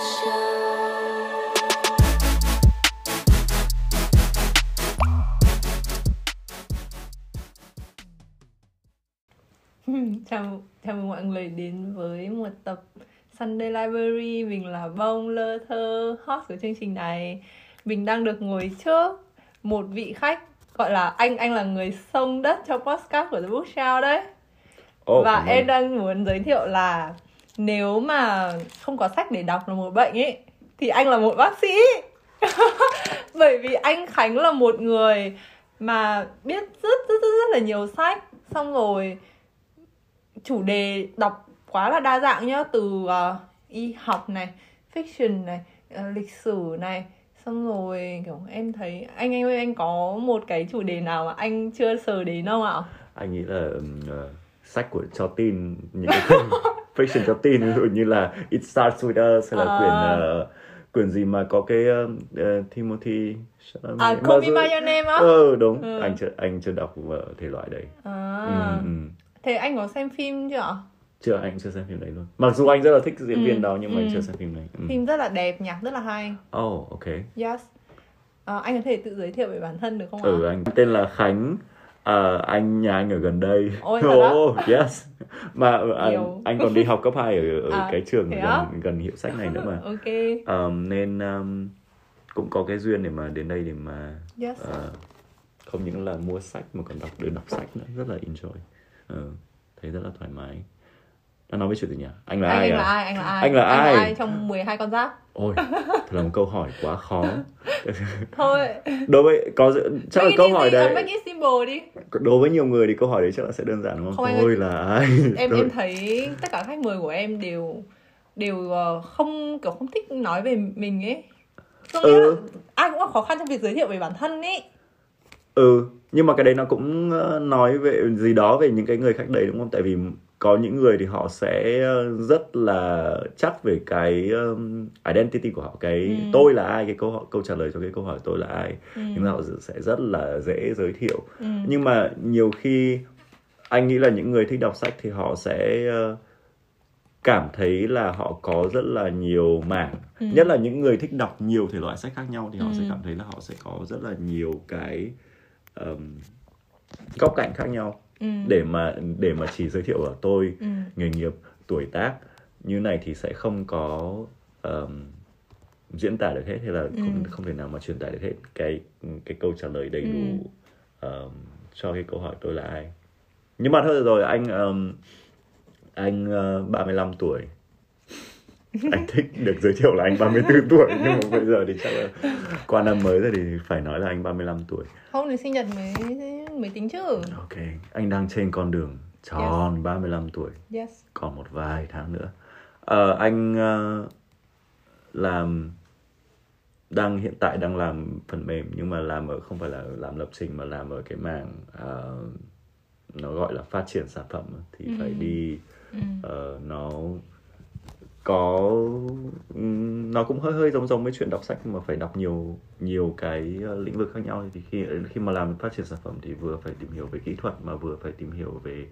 chào chào mừng mọi người đến với một tập Sunday Library mình là bông lơ thơ hot của chương trình này. Mình đang được ngồi trước một vị khách gọi là anh anh là người sông đất cho podcast của The Bookshelf đấy. Ồ, và em đang muốn giới thiệu là nếu mà không có sách để đọc là một bệnh ấy thì anh là một bác sĩ. Bởi vì anh Khánh là một người mà biết rất rất rất, rất là nhiều sách. Xong rồi chủ đề đọc quá là đa dạng nhá từ uh, y học này fiction này uh, lịch sử này. Xong rồi kiểu em thấy anh anh ơi anh có một cái chủ đề nào mà anh chưa sờ đến không ạ? Anh nghĩ là uh sách của cho tin những cái quyển fiction cho tin ví dụ như là It Starts With Us hay là À. quyển ờ, quyển gì mà có cái ờ, Timothy à mà Call Me By Your Name á? Ừ đúng. Ừ. anh chưa anh chưa đọc thể loại đấy. À, ừ, ừ. thế anh có xem phim chưa? Ạ chưa anh chưa xem phim đấy luôn. Mặc dù anh rất là thích diễn viên Ừ, đó nhưng mà anh ừ. chưa xem phim này ừ. phim rất là đẹp nhạc rất là hay. Oh ok. Yes. À, anh có thể tự giới thiệu về bản thân được không ạ? Ừ anh tên là Khánh Ờ, anh nhà anh ở gần đây. Ôi, oh, yes. Mà ờ, anh, anh còn đi học cấp 2 ở, ở À, cái trường gần gần hiệu sách này nữa mà. Ok. Um, nên um, cũng có cái duyên để mà đến đây để mà yes. ờ, không những là mua sách mà còn đọc được đọc sách nữa. Rất là enjoy. Ờ, thấy rất là thoải mái đang nói với chuyện gì nhỉ? Anh là anh, ai anh à? là ai? Anh là ai? Anh là ai? ai trong 12 con giáp? Ôi thật là một câu hỏi quá khó. Thôi. Đối với có chắc là Make it câu easy, hỏi đấy make it simple đi. Đối với nhiều người thì câu hỏi đấy chắc là sẽ đơn giản đúng không, Không, anh tôi ơi. là ai? em Tôi- em thấy tất cả khách mời của em đều đều ờ, không kiểu không thích nói về mình ấy. Nghĩa Ừ. là ai cũng có khó khăn trong việc giới thiệu về bản thân ấy. Ừ nhưng mà cái đấy nó cũng ờ, nói về gì đó về những cái người khách đấy đúng không? Tại vì có những người thì họ sẽ ờ, rất là chắc về cái um, identity của họ cái Ừ. tôi là ai cái câu câu trả lời cho cái câu hỏi tôi là ai Ừ. nhưng mà họ sẽ rất là dễ giới thiệu ừ. nhưng mà nhiều khi anh nghĩ là những người thích đọc sách thì họ sẽ ờ, cảm thấy là họ có rất là nhiều mảng Ừ. nhất là những người thích đọc nhiều thể loại sách khác nhau thì họ Ừ. sẽ cảm thấy là họ sẽ có rất là nhiều cái um, góc cạnh khác nhau Ừ. để mà để mà chỉ giới thiệu ở tôi Ừ. nghề nghiệp tuổi tác như này thì sẽ không có um, diễn tả được hết hay là không Ừ. không thể nào mà truyền tải được hết cái cái câu trả lời đầy Ừ. đủ um, cho cái câu hỏi tôi là ai nhưng mà thôi rồi anh um, anh uh, 35 tuổi anh thích được giới thiệu là anh 34 tuổi nhưng mà bây giờ thì chắc là qua năm mới rồi thì phải nói là anh 35 tuổi không thì sinh nhật mới mới tính chứ ok anh đang trên con đường tròn 35 tuổi yes còn một vài tháng nữa Ờ, anh ờ, làm đang hiện tại đang làm phần mềm nhưng mà làm ở không phải là làm lập trình mà làm ở cái mảng ờ, nó gọi là phát triển sản phẩm thì Ừ. phải đi ừ. ờ, nó có nó cũng hơi hơi giống giống với chuyện đọc sách mà phải đọc nhiều nhiều cái ờ, lĩnh vực khác nhau thì khi khi mà làm phát triển sản phẩm thì vừa phải tìm hiểu về kỹ thuật mà vừa phải tìm hiểu về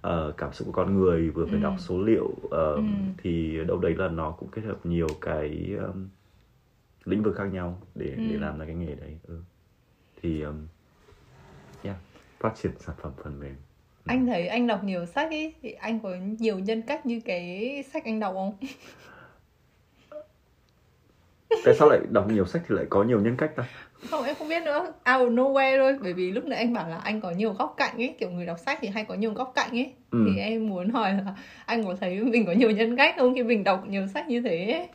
ờ, cảm xúc của con người vừa phải Ừ. đọc số liệu ờ, Ừ. thì đâu đấy là nó cũng kết hợp nhiều cái ừm, lĩnh vực khác nhau để để Ừ. làm ra cái nghề đấy ừ. thì um, yeah, phát triển sản phẩm phần mềm anh thấy anh đọc nhiều sách ấy thì anh có nhiều nhân cách như cái sách anh đọc không? Tại sao lại đọc nhiều sách thì lại có nhiều nhân cách ta? Không em không biết nữa. Out of nowhere thôi bởi vì lúc nãy anh bảo là anh có nhiều góc cạnh ấy kiểu người đọc sách thì hay có nhiều góc cạnh ấy Ừ. thì em muốn hỏi là anh có thấy mình có nhiều nhân cách không khi mình đọc nhiều sách như thế? Ấy?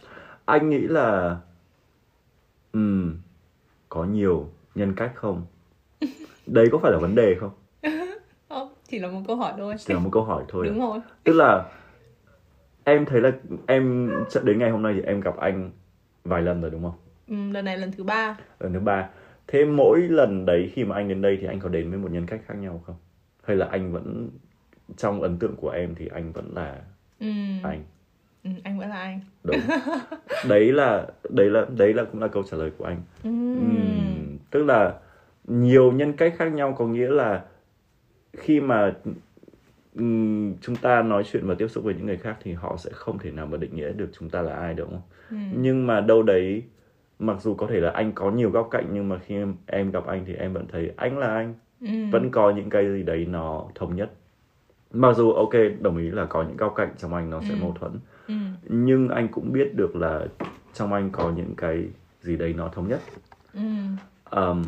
anh nghĩ là ừm, có nhiều nhân cách không? Đấy có phải là vấn đề không chỉ là một câu hỏi thôi. Chỉ là một câu hỏi thôi đúng rồi. Tức là em thấy là em đến ngày hôm nay thì em gặp anh vài lần rồi đúng không? Ừ, lần này lần thứ ba. Lần thứ ba. Thế mỗi lần đấy khi mà anh đến đây thì anh có đến với một nhân cách khác nhau không? Hay là anh vẫn trong ấn tượng của em thì anh vẫn là ừ. anh? Ừ, anh vẫn là anh. Đúng. Đấy là đấy là đấy là cũng là câu trả lời của anh. Ừ. Ừm, tức là nhiều nhân cách khác nhau có nghĩa là khi mà chúng ta nói chuyện và tiếp xúc với những người khác thì họ sẽ không thể nào mà định nghĩa được chúng ta là ai đúng không Ừ. nhưng mà đâu đấy mặc dù có thể là anh có nhiều góc cạnh nhưng mà khi em, em gặp anh thì em vẫn thấy anh là anh Ừ. vẫn có những cái gì đấy nó thống nhất mặc dù ok đồng ý là có những góc cạnh trong anh nó sẽ Ừ. mâu thuẫn Ừ. nhưng anh cũng biết được là trong anh có những cái gì đấy nó thống nhất Ừ. um,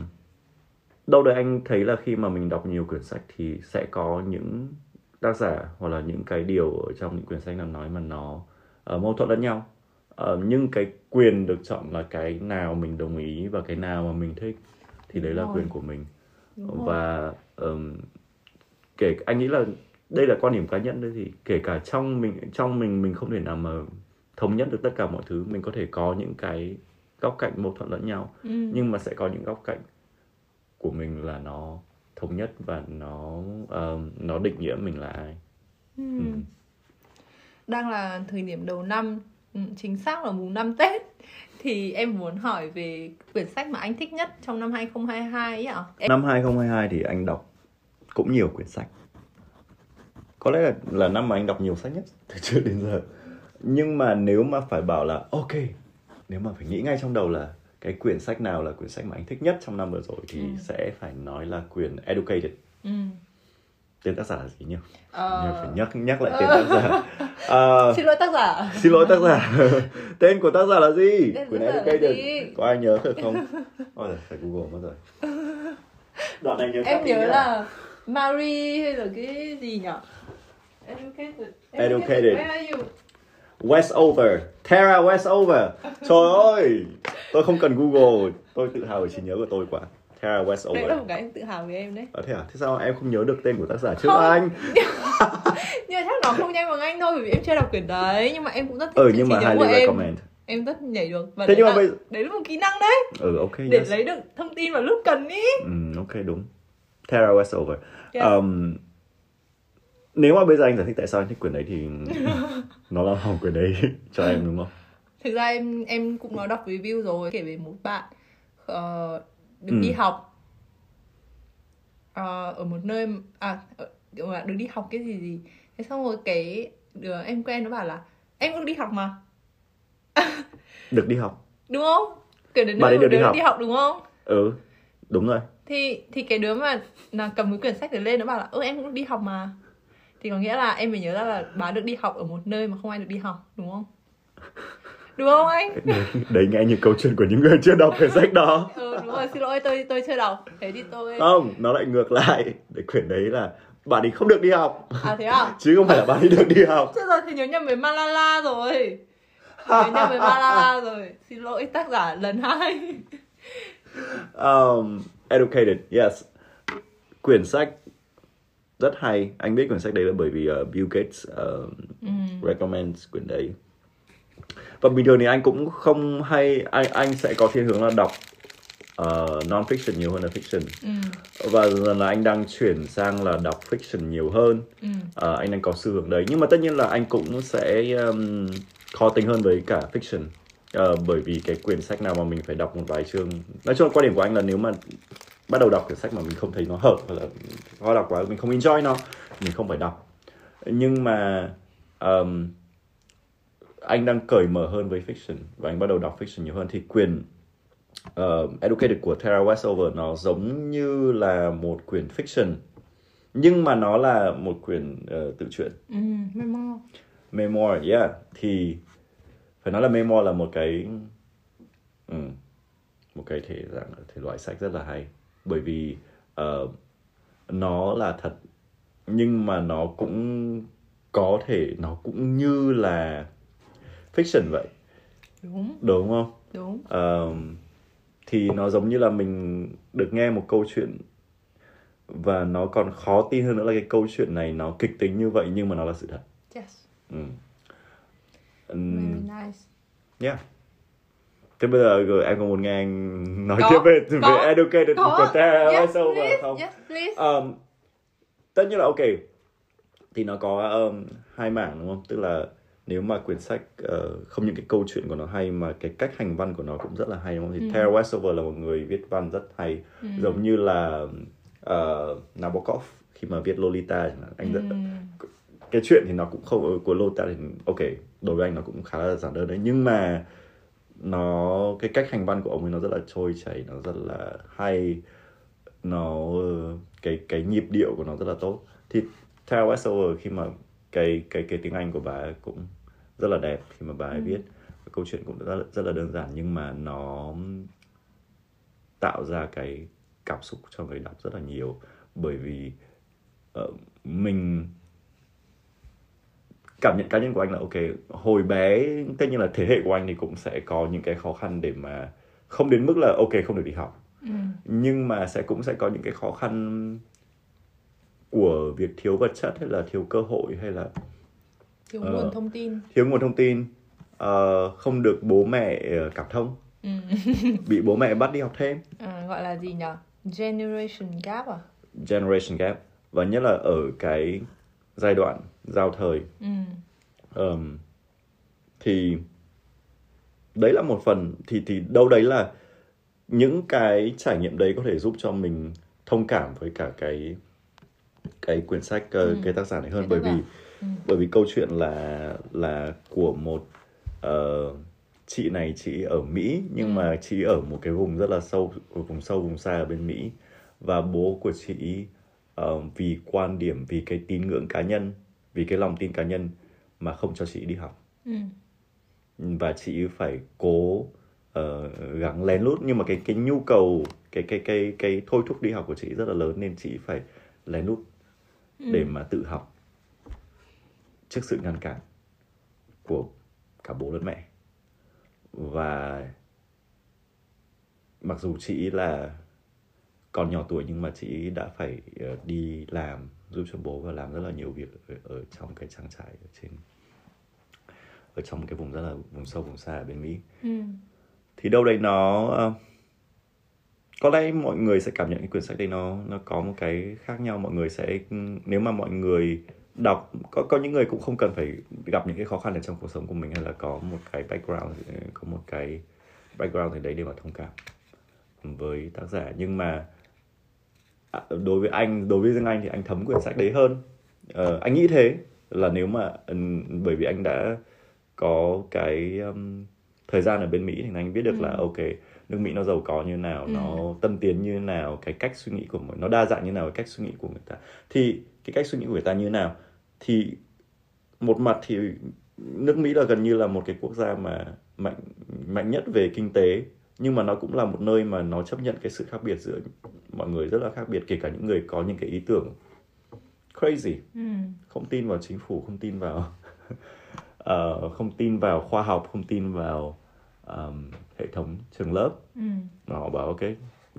đâu đấy anh thấy là khi mà mình đọc nhiều quyển sách thì sẽ có những tác giả hoặc là những cái điều ở trong những quyển sách nào nói mà nó uh, mâu thuẫn lẫn nhau Ờ, nhưng cái quyền được chọn là cái nào mình đồng ý và cái nào mà mình thích thì đấy là rồi. quyền của mình Đúng và um, kể anh nghĩ là đây là quan điểm cá nhân đấy thì kể cả trong mình trong mình mình không thể nào mà thống nhất được tất cả mọi thứ mình có thể có những cái góc cạnh mâu thuẫn lẫn nhau Ừ. nhưng mà sẽ có những góc cạnh của mình là nó thống nhất và nó um, nó định nghĩa mình là ai Ừ. Ừ. Đang là thời điểm đầu năm, ừ, chính xác là mùng 5 Tết thì em muốn hỏi về quyển sách mà anh thích nhất trong năm 2022 ấy ạ. Em... năm 2022 thì anh đọc cũng nhiều quyển sách có lẽ là là năm mà anh đọc nhiều sách nhất từ trước đến giờ nhưng mà nếu mà phải bảo là ok nếu mà phải nghĩ ngay trong đầu là cái quyển sách nào là quyển sách mà anh thích nhất trong năm vừa rồi thì Ừ. sẽ phải nói là quyển Educated Ừ. tên tác giả là gì nhỉ? Ờ, Nhớ phải nhắc nhắc lại tên tác giả. Ờ, Xin lỗi tác giả. xin lỗi tác giả. tên của tác giả là gì? Tên Quyển là Educated. gì? Có ai nhớ được không? Ôi giời, phải Google mất rồi. Đoạn này nhớ Em nhớ nhá. là Marie hay là cái gì nhỉ? Educated. Educated. Where are you? Westover, Tara Westover. Trời ơi, tôi không cần Google, tôi tự hào về trí nhớ của tôi quá. Tara Đấy là Westover. một cái em tự hào về em đấy. Ờ thế à? Thế sao em không nhớ được tên của tác giả trước Không. anh? Nhưng mà chắc nó không nhanh bằng anh thôi bởi vì em chưa đọc quyển đấy nhưng mà em cũng rất thích Ừ trí nhưng mà nhớ của em. recommend. Em rất nhảy được và Thế nhưng mà là, bây- đấy là một kỹ năng đấy Ừ ok, để yes. lấy được thông tin vào lúc cần ý. Ừ, ok đúng. Tara Westover. Yes. Um, nếu mà bây giờ anh giải thích tại sao anh thích quyển đấy thì nó làm hỏng quyển đấy cho em đúng không? Thực ra em em cũng nói đọc review rồi kể về một bạn ờ, được Ừ. đi học ờ, ở một nơi à ở- là được đi học cái gì gì thế xong rồi cái đứa em quen nó bảo là em cũng đi học mà Được đi học. đúng không kiểu đến nơi được đi học. đi học đúng không Ừ, đúng rồi. thì thì cái đứa mà là cầm cái quyển sách đấy lên nó bảo là ơ em cũng đi học mà thì có nghĩa là em phải nhớ ra là bà được đi học ở một nơi mà không ai được đi học đúng không đúng không anh Đấy, đấy nghe như câu chuyện của những người chưa đọc quyển sách đó. ừ đúng rồi xin lỗi tôi tôi chưa đọc thế thì tôi Không, nó lại ngược lại. Để quyển đấy là bạn ấy không được đi học. à thế à Chứ không phải là bạn ấy được đi học. Chết rồi thì nhớ nhầm với Malala rồi Nhớ nhầm với Malala rồi Xin lỗi tác giả lần hai Um, educated, yes. Quyển sách rất hay. Anh biết quyển sách đấy là bởi vì uh, Bill Gates uh, recommend quyển đấy. Và bình thường thì anh cũng không hay anh anh sẽ có thiên hướng là đọc uh, non fiction nhiều hơn là fiction. ừ. Và dần là anh đang chuyển sang là đọc fiction nhiều hơn. Ừ. Ờ, anh đang có xu hướng đấy nhưng mà tất nhiên là anh cũng sẽ um, khó tính hơn với cả fiction Ờ, bởi vì cái quyển sách nào mà mình phải đọc một vài chương nói chung là quan điểm của anh là nếu mà bắt đầu đọc quyển sách mà mình không thấy nó hợp hoặc là khó đọc quá mình không enjoy nó mình không phải đọc. Nhưng mà um, anh đang cởi mở hơn với fiction và anh bắt đầu đọc fiction nhiều hơn thì quyển uh, Educated của Tara Westover nó giống như là một quyển fiction nhưng mà nó là một quyển ờ, tự truyện. Ừ, memo memoir yeah. Thì phải nói là memoir là một cái ừ, một cái thể dạng thể loại sách rất là hay bởi vì ờ, nó là thật nhưng mà nó cũng có thể nó cũng như là fiction vậy. Đúng, đúng không? Đúng. Ờ, thì nó giống như là mình được nghe một câu chuyện và nó còn khó tin hơn nữa là cái câu chuyện này nó kịch tính như vậy nhưng mà nó là sự thật. Yes, ừ. Ừm, very nice. Yeah thế bây giờ rồi em có muốn nghe anh nói Có, tiếp về về có, educated Có, Tara yes Westover please, không. Yes please. Um, tất nhiên là ok. Thì nó có um, hai mảng đúng không? Tức là nếu mà quyển sách ờ, không những cái câu chuyện của nó hay mà cái cách hành văn của nó cũng rất là hay đúng không? Thì Tara Westover là một người viết văn rất hay. Giống như là uh, Nabokov khi mà viết Lolita anh rất cái chuyện thì nó cũng không của Lota thì ok đối với anh nó cũng khá là giản đơn đấy. Nhưng mà nó cái cách hành văn của ông ấy nó rất là trôi chảy nó rất là hay. Nó cái cái nhịp điệu của nó rất là tốt. Thì theo Westover khi mà cái cái cái tiếng Anh của bà ấy cũng rất là đẹp khi mà bà ấy viết câu chuyện cũng rất là, rất là đơn giản nhưng mà nó tạo ra cái cảm xúc cho người đọc rất là nhiều. Bởi vì uh, mình cảm nhận cá nhân của anh là ok hồi bé tất nhiên là thế hệ của anh thì cũng sẽ có những cái khó khăn để mà không đến mức là ok không được đi học ừ. nhưng mà sẽ cũng sẽ có những cái khó khăn của việc thiếu vật chất hay là thiếu cơ hội hay là thiếu Ờ. nguồn thông tin thiếu nguồn thông tin ờ, không được bố mẹ ờ, cảm thông ừ. bị bố mẹ bắt đi học thêm à, gọi là gì nhở generation gap à generation gap và nhất là ở cái giai đoạn giao thời ừ. Ờm, thì đấy là một phần thì thì đâu đấy là những cái trải nghiệm đấy có thể giúp cho mình thông cảm với cả cái cái quyển sách ờ, Ừ. cái tác giả này hơn Cái bởi vì. Ừ. bởi vì câu chuyện là là của một ờ, chị này chị ở Mỹ nhưng Ừ. mà chị ở một cái vùng rất là sâu vùng sâu vùng xa ở bên Mỹ và bố của chị ờ, vì quan điểm vì cái tín ngưỡng cá nhân vì cái lòng tin cá nhân mà không cho chị đi học. Ừ. và chị phải cố ờ, gắng lén lút. Nhưng mà cái cái nhu cầu cái cái cái cái thôi thúc đi học của chị rất là lớn nên chị phải lén lút để mà tự học trước sự ngăn cản của cả bố lẫn mẹ. Và mặc dù chị là còn nhỏ tuổi nhưng mà chị đã phải ờ, đi làm giúp cho bố và làm rất là nhiều việc ở, ở trong cái trang trại ở trên ở trong cái vùng rất là vùng sâu vùng xa ở bên Mỹ. Ừ. thì đâu đây nó ờ, có lẽ mọi người sẽ cảm nhận cái quyển sách đây nó nó có một cái khác nhau. Mọi người sẽ nếu mà mọi người đọc có có những người cũng không cần phải gặp những cái khó khăn ở trong cuộc sống của mình hay là có một cái background có một cái background gì đấy để mà thông cảm với tác giả. Nhưng mà đối với anh đối với riêng anh thì anh thấm quyển sách đấy hơn. Ờ, anh nghĩ thế là nếu mà ừm, bởi vì anh đã có cái um, thời gian ở bên Mỹ thì anh biết được là ok nước Mỹ nó giàu có như nào nó tân tiến như nào cái cách suy nghĩ của mọi nó đa dạng như nào cái cách suy nghĩ của người ta. Thì cái cách suy nghĩ của người ta như nào? Thì một mặt thì nước Mỹ là gần như là một cái quốc gia mà mạnh mạnh nhất về kinh tế nhưng mà nó cũng là một nơi mà nó chấp nhận cái sự khác biệt giữa mọi người rất là khác biệt kể cả những người có những cái ý tưởng crazy Ừ. không tin vào chính phủ không tin vào ờ, không tin vào khoa học không tin vào ờm, hệ thống trường lớp Ừ. mà họ bảo ok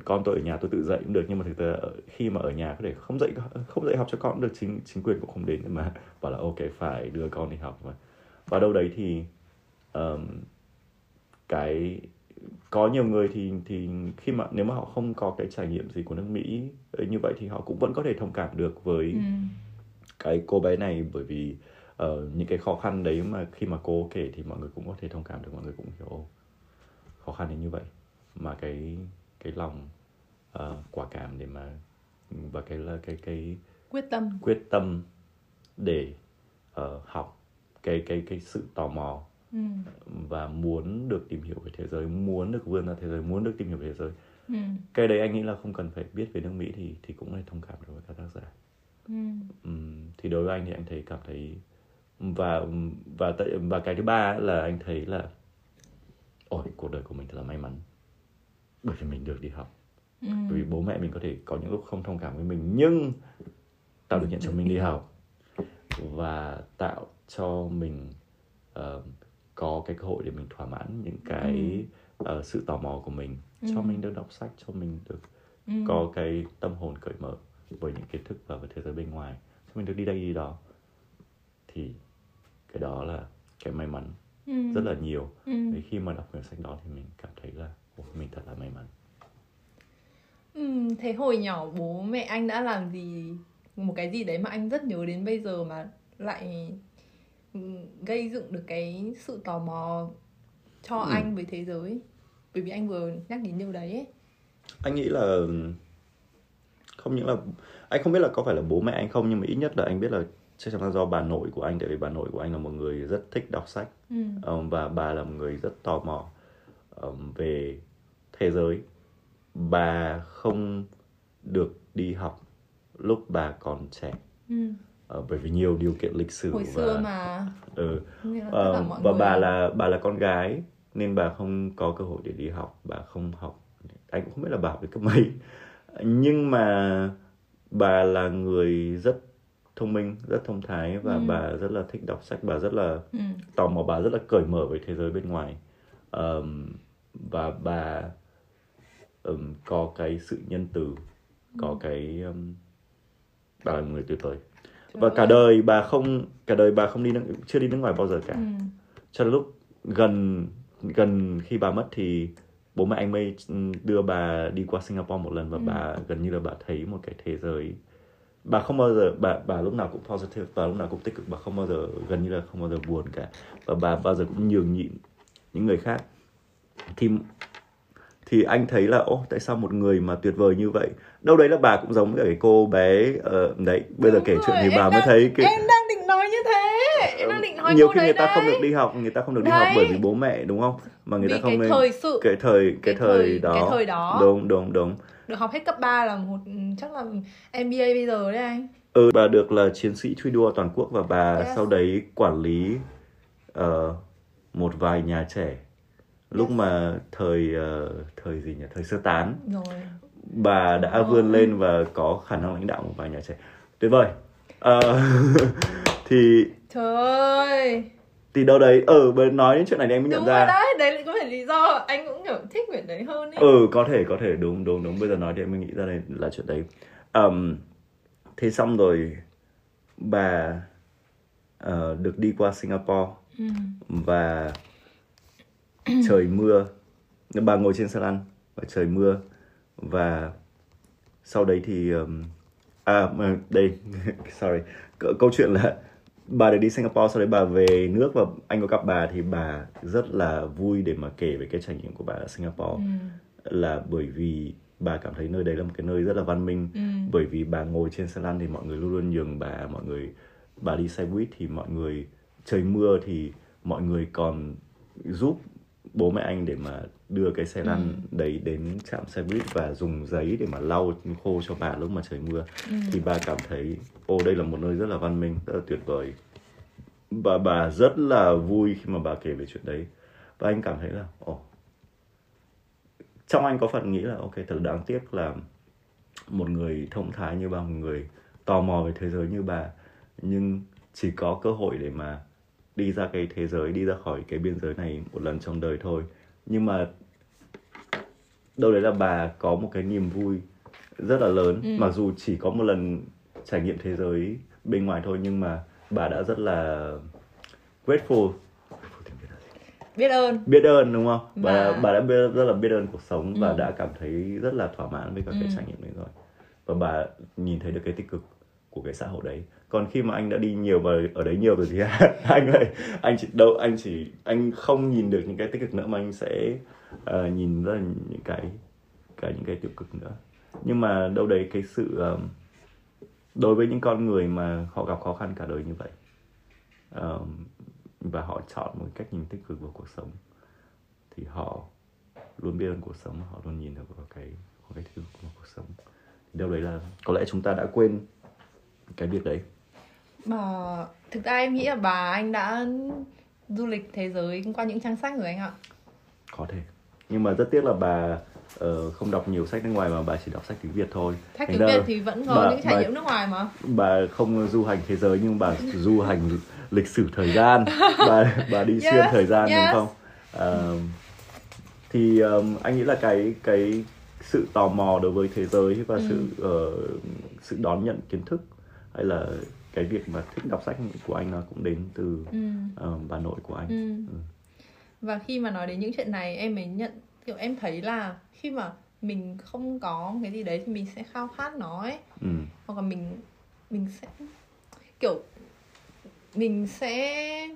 con tôi ở nhà tôi tự dạy cũng được nhưng mà thực tế khi mà ở nhà có thể không dạy không dạy học cho con được chính chính quyền cũng không đến mà bảo là ok phải đưa con đi học và và đâu đấy thì ờm, cái có nhiều người thì thì khi mà nếu mà họ không có cái trải nghiệm gì của nước Mỹ như vậy thì họ cũng vẫn có thể thông cảm được với Ừ. cái cô bé này. Bởi vì ờ, những cái khó khăn đấy mà khi mà cô kể thì mọi người cũng có thể thông cảm được mọi người cũng hiểu "Ồ, khó khăn đến như vậy. Mà cái cái lòng ờ, quả cảm để mà và cái là cái cái quyết tâm. quyết tâm để ờ, học cái cái cái sự tò mò ừ. và muốn được tìm hiểu về thế giới muốn được vươn ra thế giới muốn được tìm hiểu về thế giới Ừ. cái đấy anh nghĩ là không cần phải biết về nước Mỹ thì thì cũng là thông cảm được với các tác giả Ừ. Ừm, thì đối với anh thì anh thấy cảm thấy và và tại- và cái thứ ba là anh thấy là ôi cuộc đời của mình thật là may mắn bởi vì mình được đi học Ừ. bởi vì bố mẹ mình có thể có những lúc không thông cảm với mình nhưng tạo điều kiện cho mình đi học và tạo cho mình ờ, có cái cơ hội để mình thỏa mãn những cái ờ, sự tò mò của mình. Cho mình được đọc sách cho mình được Ừ. có cái tâm hồn cởi mở với những kiến thức và với thế giới bên ngoài. Cho mình được đi đây đi đó. Thì cái đó là cái may mắn Ừ. rất là nhiều. Ừ. Đấy, khi mà đọc quyển sách đó thì mình cảm thấy là "Ồ, mình thật là may mắn. Ừ, thế hồi nhỏ bố mẹ anh đã làm gì một cái gì đấy mà anh rất nhớ đến bây giờ mà lại ừ, gây dựng được cái sự tò mò cho Ừ. anh với thế giới bởi vì anh vừa nhắc đến điều đấy ấy. anh nghĩ là không những là anh không biết là có phải là bố mẹ anh không nhưng mà ít nhất là anh biết là chắc chắn là do bà nội của anh tại vì bà nội của anh là một người rất thích đọc sách ừ. um, và bà là một người rất tò mò um, về thế giới bà không được đi học lúc bà còn trẻ Ừ. uh, bởi vì nhiều điều kiện lịch sử hồi và xưa mà. Ừ, là Ờ, mọi và người bà là bà là con gái nên bà không có cơ hội để đi học bà không học. Anh cũng không biết là bà học đến cấp mấy. Nhưng mà bà là người rất thông minh rất thông thái và Ừ. bà rất là thích đọc sách bà rất là ừ. tò mò bà rất là cởi mở với thế giới bên ngoài. Ờm, và bà ừm, có cái sự nhân từ có cái ừm, bà là người tuyệt vời và cả đời bà không cả đời bà không đi nước, chưa đi nước ngoài bao giờ cả Ừ. cho đến lúc gần gần khi bà mất thì bố mẹ anh mới đưa bà đi qua Singapore một lần và Ừ. bà gần như là bà thấy một cái thế giới bà không bao giờ bà bà lúc nào cũng positive và lúc nào cũng tích cực bà không bao giờ gần như là không bao giờ buồn cả và bà bao giờ cũng nhường nhịn những người khác thì thì anh thấy là ô tại sao một người mà tuyệt vời như vậy đâu đấy là bà cũng giống với cái cô bé ờ, đấy bây giờ Đúng kể chuyện rồi, thì em bà mới đang- thấy cái em đang định nói như thế em đang định nói nhiều khi người ta đấy. không được đi học người ta không được đi học Đấy. bởi vì bố mẹ đúng không mà người Vì ta không cái nên thời sự cái thời cái, cái thời, thời- đó cái thời đó. đúng đúng đúng được học hết cấp 3 là một chắc là MBA bây giờ đấy anh ừ, bà được là chiến sĩ truy đua toàn quốc và bà Yes. sau đấy quản lý ờ, một vài nhà trẻ lúc mà thời ờ, thời gì nhỉ? Thời sơ tán. Rồi. Bà đã Ồ. vươn lên và có khả năng lãnh đạo một vài nhà trẻ. Tuyệt vời. Ờ, thì trời ơi! Thì đâu đấy ở ừ, nói đến chuyện này thì em mới nhận đúng ra. rồi đấy đấy lại có phải lý do anh cũng kiểu thích quyển đấy hơn ấy ừ có thể có thể. Đúng đúng đúng. Bây giờ nói thì em mới nghĩ ra đây là chuyện đấy. Ờm, thế xong rồi bà ờ, được đi qua Singapore. Ừ. và trời mưa. Bà ngồi trên xe lăn và trời mưa. Và sau đấy thì ờm, à đây sorry. Câu chuyện là bà được đi Singapore sau đấy bà về nước và anh có gặp bà thì bà rất là vui để mà kể về cái trải nghiệm của bà ở Singapore. Ừ. là bởi vì bà cảm thấy nơi đấy là một cái nơi rất là văn minh. Ừ. bởi vì bà ngồi trên xe lăn thì mọi người luôn luôn nhường bà mọi người bà đi xe buýt thì mọi người trời mưa thì mọi người còn giúp bố mẹ anh để mà đưa cái xe lăn Ừ. đấy đến trạm xe buýt và dùng giấy để mà lau khô cho bà lúc mà trời mưa. Ừ. thì bà cảm thấy ô đây là một nơi rất là văn minh rất là tuyệt vời. Và bà rất là vui khi mà bà kể về chuyện đấy. Và anh cảm thấy là ồ. Trong anh có phần nghĩ là ok thật là đáng tiếc là một người thông thái như bà một người tò mò về thế giới như bà. Nhưng chỉ có cơ hội để mà đi ra cái thế giới đi ra khỏi cái biên giới này một lần trong đời thôi. Nhưng mà đâu đấy là bà có một cái niềm vui rất là lớn. Ừ. mặc dù chỉ có một lần trải nghiệm thế giới bên ngoài thôi nhưng mà bà đã rất là grateful. Biết ơn. Biết ơn đúng không? Bà Và- bà đã biết, rất là biết ơn cuộc sống và Ừ. đã cảm thấy rất là thỏa mãn với cái Ừ. trải nghiệm đấy rồi. Và bà nhìn thấy được cái tích cực của cái xã hội đấy. Còn khi mà anh đã đi nhiều và ở đấy nhiều rồi thì anh lại anh chỉ đâu anh chỉ anh không nhìn được những cái tích cực nữa mà anh sẽ uh, nhìn ra những cái cả những cái tiêu cực nữa. Nhưng mà đâu đấy cái sự uh, đối với những con người mà họ gặp khó khăn cả đời như vậy uh, và họ chọn một cách nhìn tích cực vào cuộc sống thì họ luôn biết ơn cuộc sống họ luôn nhìn được vào cái vào cái thứ của cuộc sống. Thì đâu đấy là có lẽ chúng ta đã quên cái việc đấy? Mà thực ra em nghĩ là bà anh đã du lịch thế giới qua những trang sách rồi anh ạ. Có thể. Nhưng mà rất tiếc là bà ờ, không đọc nhiều sách nước ngoài mà bà chỉ đọc sách tiếng Việt thôi. Sách tiếng Việt thì vẫn có bà- những trải bà- nghiệm nước ngoài mà. bà không du hành thế giới nhưng bà du hành lịch sử thời gian. Bà bà đi xuyên Yes, thời gian yes. đúng không? Ờ, thì ờm, anh nghĩ là cái cái sự tò mò đối với thế giới và Ừ. sự ờ, sự đón nhận kiến thức hay là cái việc mà thích đọc sách của anh nó cũng đến từ ừ. ờ, bà nội của anh Ừ. Ừ. Và khi mà nói đến những chuyện này em mới nhận kiểu em thấy là khi mà mình không có cái gì đấy thì mình sẽ khao khát nó ấy Ừ. hoặc là mình mình sẽ kiểu mình sẽ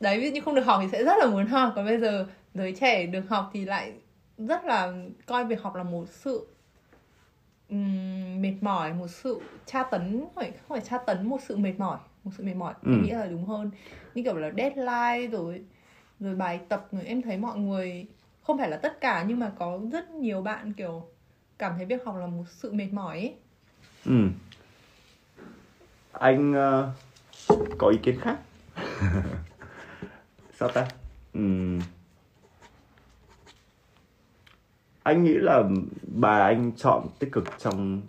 đấy ví dụ như không được học thì sẽ rất là muốn học còn bây giờ giới trẻ được học thì lại rất là coi việc học là một sự ừm, mệt mỏi một sự tra tấn phải không phải tra tấn một sự mệt mỏi một sự mệt mỏi Ừ. em nghĩ là đúng hơn như kiểu là deadline rồi rồi bài tập rồi em thấy mọi người không phải là tất cả nhưng mà có rất nhiều bạn kiểu cảm thấy việc học là một sự mệt mỏi ấy. Ừ. Anh ờ, có ý kiến khác. Sao ta? Ừm. Anh nghĩ là bà anh chọn tích cực trong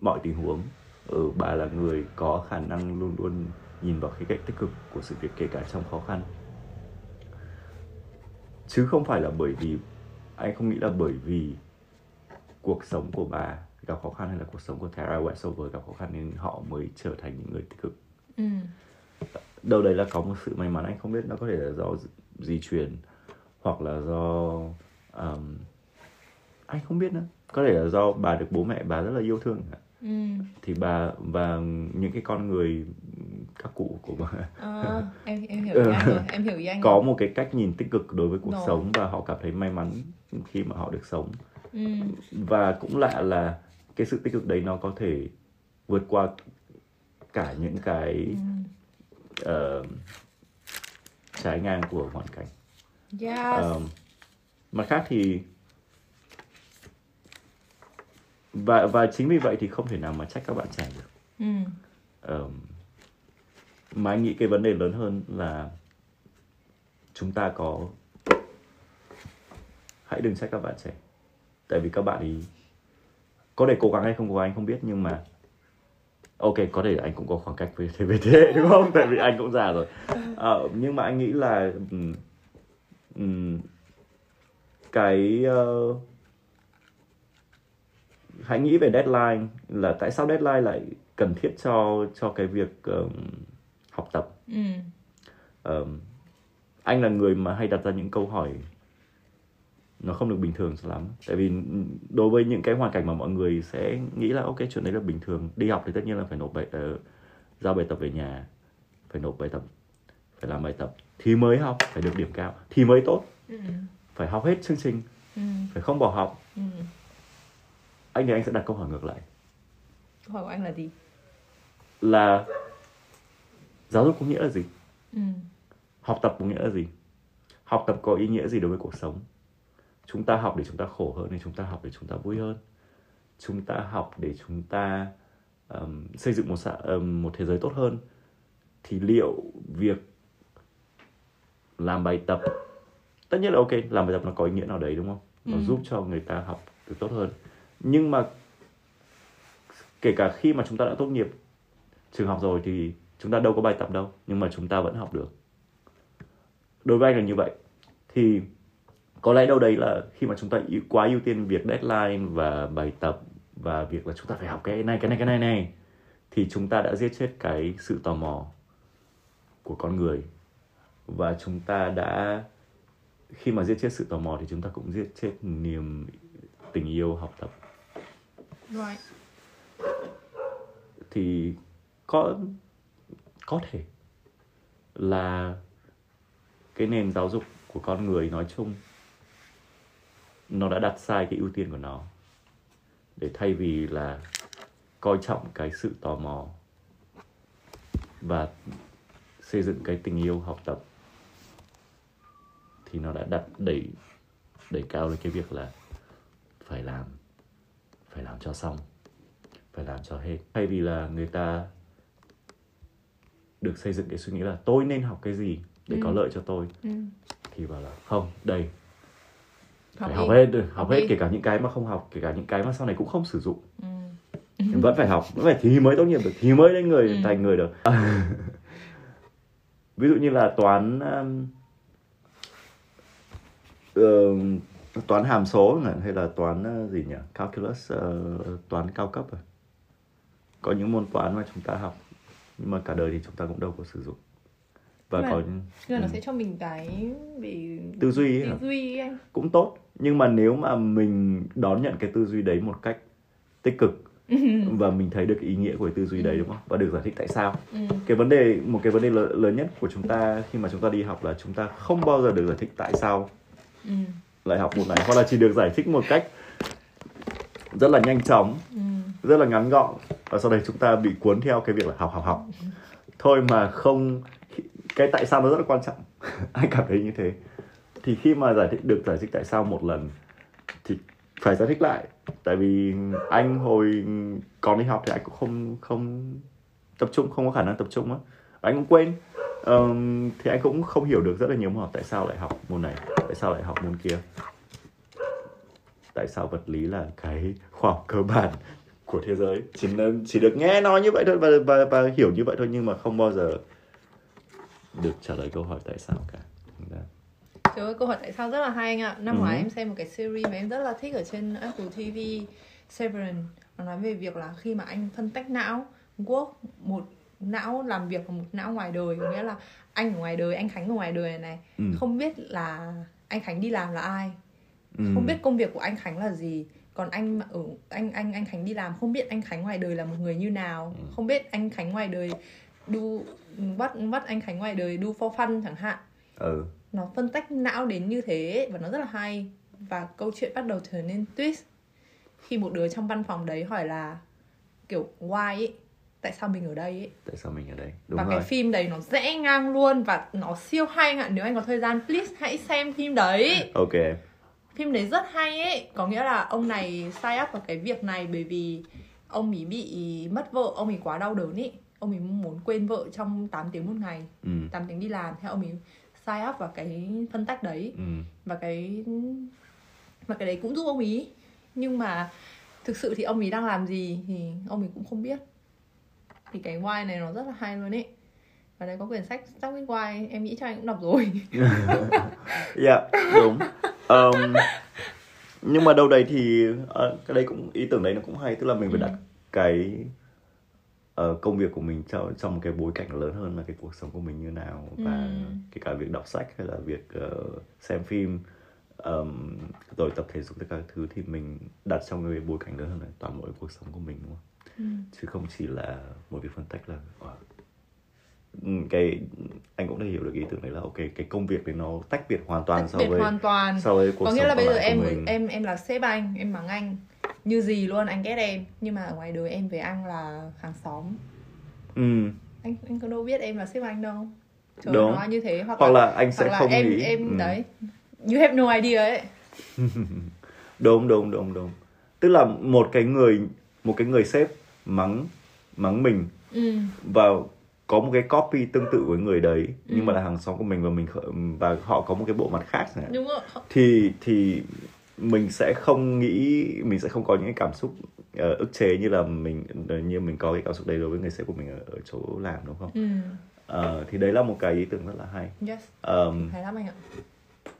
mọi tình huống. Ừ, bà là người có khả năng luôn luôn nhìn vào khía cạnh tích cực của sự việc kể cả trong khó khăn. Chứ không phải là bởi vì anh không nghĩ là bởi vì cuộc sống của bà gặp khó khăn hay là cuộc sống của Tara Westover gặp khó khăn nên họ mới trở thành những người tích cực Ừ. đâu đấy là có một sự may mắn anh không biết nó có thể là do di truyền hoặc là do um, anh không biết nữa có thể là do bà được bố mẹ bà rất là yêu thương. Ừ. thì bà và những cái con người các cụ của bà À, em em hiểu anh rồi em hiểu anh có một cái cách nhìn tích cực đối với cuộc Rồi. sống và họ cảm thấy may mắn khi mà họ được sống Ừ. và cũng lạ là cái sự tích cực đấy nó có thể vượt qua cả những cái ờ, trái ngang của hoàn cảnh Yes. Ờ, mặt khác thì và và chính vì vậy thì không thể nào mà trách các bạn trẻ được. Ừ. Ờ, mà anh nghĩ cái vấn đề lớn hơn là chúng ta có hãy đừng trách các bạn trẻ. Tại vì các bạn ý có thể cố gắng hay không cố gắng anh không biết nhưng mà ok có thể anh cũng có khoảng cách với thế với thế hệ, đúng không? Tại vì anh cũng già rồi. Ờ, nhưng mà anh nghĩ là ừm, cái ờ, hãy nghĩ về deadline là tại sao deadline lại cần thiết cho cho cái việc ờm, học tập Ừ. Ờm, anh là người mà hay đặt ra những câu hỏi nó không được bình thường lắm tại vì đối với những cái hoàn cảnh mà mọi người sẽ nghĩ là ok chuyện đấy là bình thường đi học thì tất nhiên là phải nộp bài ờ, giao bài tập về nhà phải nộp bài tập phải làm bài tập thì mới học phải được điểm cao thì mới tốt Ừ. phải học hết chương trình Ừ. phải không bỏ học Ừ. anh thì anh sẽ đặt câu hỏi ngược lại Câu hỏi của anh là gì? là giáo dục có nghĩa là gì Ừ. học tập có nghĩa là gì học tập có ý nghĩa gì đối với cuộc sống chúng ta học để chúng ta khổ hơn hay chúng ta học để chúng ta vui hơn chúng ta học để chúng ta ừm, xây dựng một xã, ừm, một thế giới tốt hơn thì liệu việc làm bài tập tất nhiên là ok làm bài tập nó có ý nghĩa nào đấy đúng không? Nó Ừ. giúp cho người ta học được tốt hơn. Nhưng mà kể cả khi mà chúng ta đã tốt nghiệp trường học rồi thì chúng ta đâu có bài tập đâu nhưng mà chúng ta vẫn học được. Đối với anh là như vậy. Thì có lẽ đâu đấy là khi mà chúng ta quá ưu tiên việc deadline và bài tập và việc là chúng ta phải học cái này cái này cái này này thì chúng ta đã giết chết cái sự tò mò của con người. Và chúng ta đã khi mà giết chết sự tò mò thì chúng ta cũng giết chết niềm tình yêu học tập Right. thì có có thể là cái nền giáo dục của con người nói chung nó đã đặt sai cái ưu tiên của nó để thay vì là coi trọng cái sự tò mò và xây dựng cái tình yêu học tập thì nó đã đặt đẩy đẩy cao lên cái việc là phải làm phải làm cho xong phải làm cho hết thay vì là người ta được xây dựng cái suy nghĩ là tôi nên học cái gì để có Ừ. lợi cho tôi Ừ. thì bảo là không đây Học phải đi. học hết học Học hết đi. kể cả những cái mà không học kể cả những cái mà sau này cũng không sử dụng Ừ. vẫn phải học vẫn phải thì mới tốt nghiệp được thì mới lên người Ừ. thành người được ví dụ như là toán um, ờ, toán hàm số hay là toán ờ, gì nhỉ calculus ờ, toán cao cấp à có những môn toán mà chúng ta học nhưng mà cả đời thì chúng ta cũng đâu có sử dụng và mà- có Nhưng mà nó Ừ. sẽ cho mình cái về Tư duy ấy tư duy ấy anh. cũng tốt nhưng mà nếu mà mình đón nhận cái tư duy đấy một cách tích cực và mình thấy được ý nghĩa của tư duy đấy đúng không và được giải thích tại sao Ừ. cái vấn đề một cái vấn đề lớn nhất của chúng ta khi mà chúng ta đi học là chúng ta không bao giờ được giải thích tại sao Ừ. lại học môn này hoặc là chỉ được giải thích một cách rất là nhanh chóng ừ. rất là ngắn gọn và sau đấy chúng ta bị cuốn theo cái việc là học học học. Thôi mà không cái tại sao nó rất là quan trọng? Anh cảm thấy như thế? Thì khi mà giải thích được giải thích tại sao một lần thì phải giải thích lại. Tại vì anh hồi còn đi học thì anh cũng không không tập trung không có khả năng tập trung á. Anh cũng quên Ờm, thì anh cũng không hiểu được rất là nhiều môn học tại sao lại học môn này tại sao lại học môn kia. Tại sao vật lý là cái khoa học cơ bản của thế giới? Chỉ chỉ được nghe nói như vậy thôi và và và hiểu như vậy thôi nhưng mà không bao giờ được trả lời câu hỏi tại sao cả. Thành ra- Trời ơi, câu hỏi tại sao rất là hay anh ạ. Năm Ừ. ngoái em xem một cái series mà em rất là thích ở trên Apple TV Severance. Nó nói về việc là khi mà anh phân tách não Quốc một não làm việc và một não ngoài đời Có nghĩa là anh ở ngoài đời, anh Khánh ở ngoài đời này, này. Ừ. Không biết là anh Khánh đi làm là ai. Ừ. Không biết công việc của anh Khánh là gì. Còn anh ở anh anh anh Khánh đi làm không biết anh Khánh ngoài đời là một người như nào. Ừ. không biết anh Khánh ngoài đời đu bắt bắt anh Khánh ngoài đời đu for fun chẳng hạn. Ừ. Nó phân tách não đến như thế và nó rất là hay. Và câu chuyện bắt đầu trở nên twist khi một đứa trong văn phòng đấy hỏi là kiểu why ấy tại sao mình ở đây ấy? Tại sao mình ở đây? Đúng và rồi. cái phim đấy nó rẽ ngang luôn và nó siêu hay ạ. Nếu anh có thời gian please hãy xem phim đấy. Ok. Phim đấy rất hay ấy. Có nghĩa là ông này sign up vào cái việc này bởi vì ông ấy bị mất vợ ông ấy quá đau đớn ấy. Ông ấy muốn quên vợ trong 8 tiếng một ngày ừ. 8 tiếng đi làm. Theo ông ấy sign up vào cái phân tách đấy. Ừ. Và cái và cái đấy cũng giúp ông ý. Nhưng mà thực sự thì ông ý đang làm gì thì ông ấy cũng không biết thì cái why này nó rất là hay luôn ấy và đây có quyển sách Stop with Why em nghĩ chắc anh cũng đọc rồi. Dạ đúng. Ờm, nhưng mà đâu đấy thì ờ, cái đấy cũng ý tưởng đấy nó cũng hay. Tức là mình phải Ừ. đặt cái ờ, công việc của mình trong trong một cái bối cảnh lớn hơn là cái cuộc sống của mình như nào. Và Ừ. kể cả việc đọc sách hay là việc ờ, xem phim. Ờm, rồi tập thể dục tất cả các thứ thì mình đặt trong cái bối cảnh lớn hơn là toàn bộ cuộc sống của mình đúng không Ừ. chứ không chỉ là một việc phân tách là ờ, ừ, cái anh cũng đã hiểu được ý tưởng đấy là ok cái công việc đấy nó tách biệt hoàn toàn Tách so biệt với hoàn toàn so với cuộc có nghĩa là bây giờ em mình. em em là sếp anh em mắng anh như gì luôn anh ghét em nhưng mà ở ngoài đời em với anh là hàng xóm ừ. anh anh có đâu biết em là sếp anh đâu trời Đúng. nói như thế hoặc, hoặc là, là anh sẽ hoặc là không em nghĩ em ừ. đấy you have no idea ấy đúng đúng đúng đúng tức là một cái người một cái người sếp mắng mắng mình ừ. và có một cái copy tương tự với người đấy Ừ. nhưng mà là hàng xóm của mình và mình và họ có một cái bộ mặt khác hạn. đúng rồi thì thì mình sẽ không nghĩ mình sẽ không có những cái cảm xúc ờ, ức chế như là mình như mình có cái cảm xúc đấy đối với người sếp của mình ở, ở chỗ làm đúng không? ừ. Ờ, thì đấy là một cái ý tưởng rất là hay. yes Ờm, hay lắm anh ạ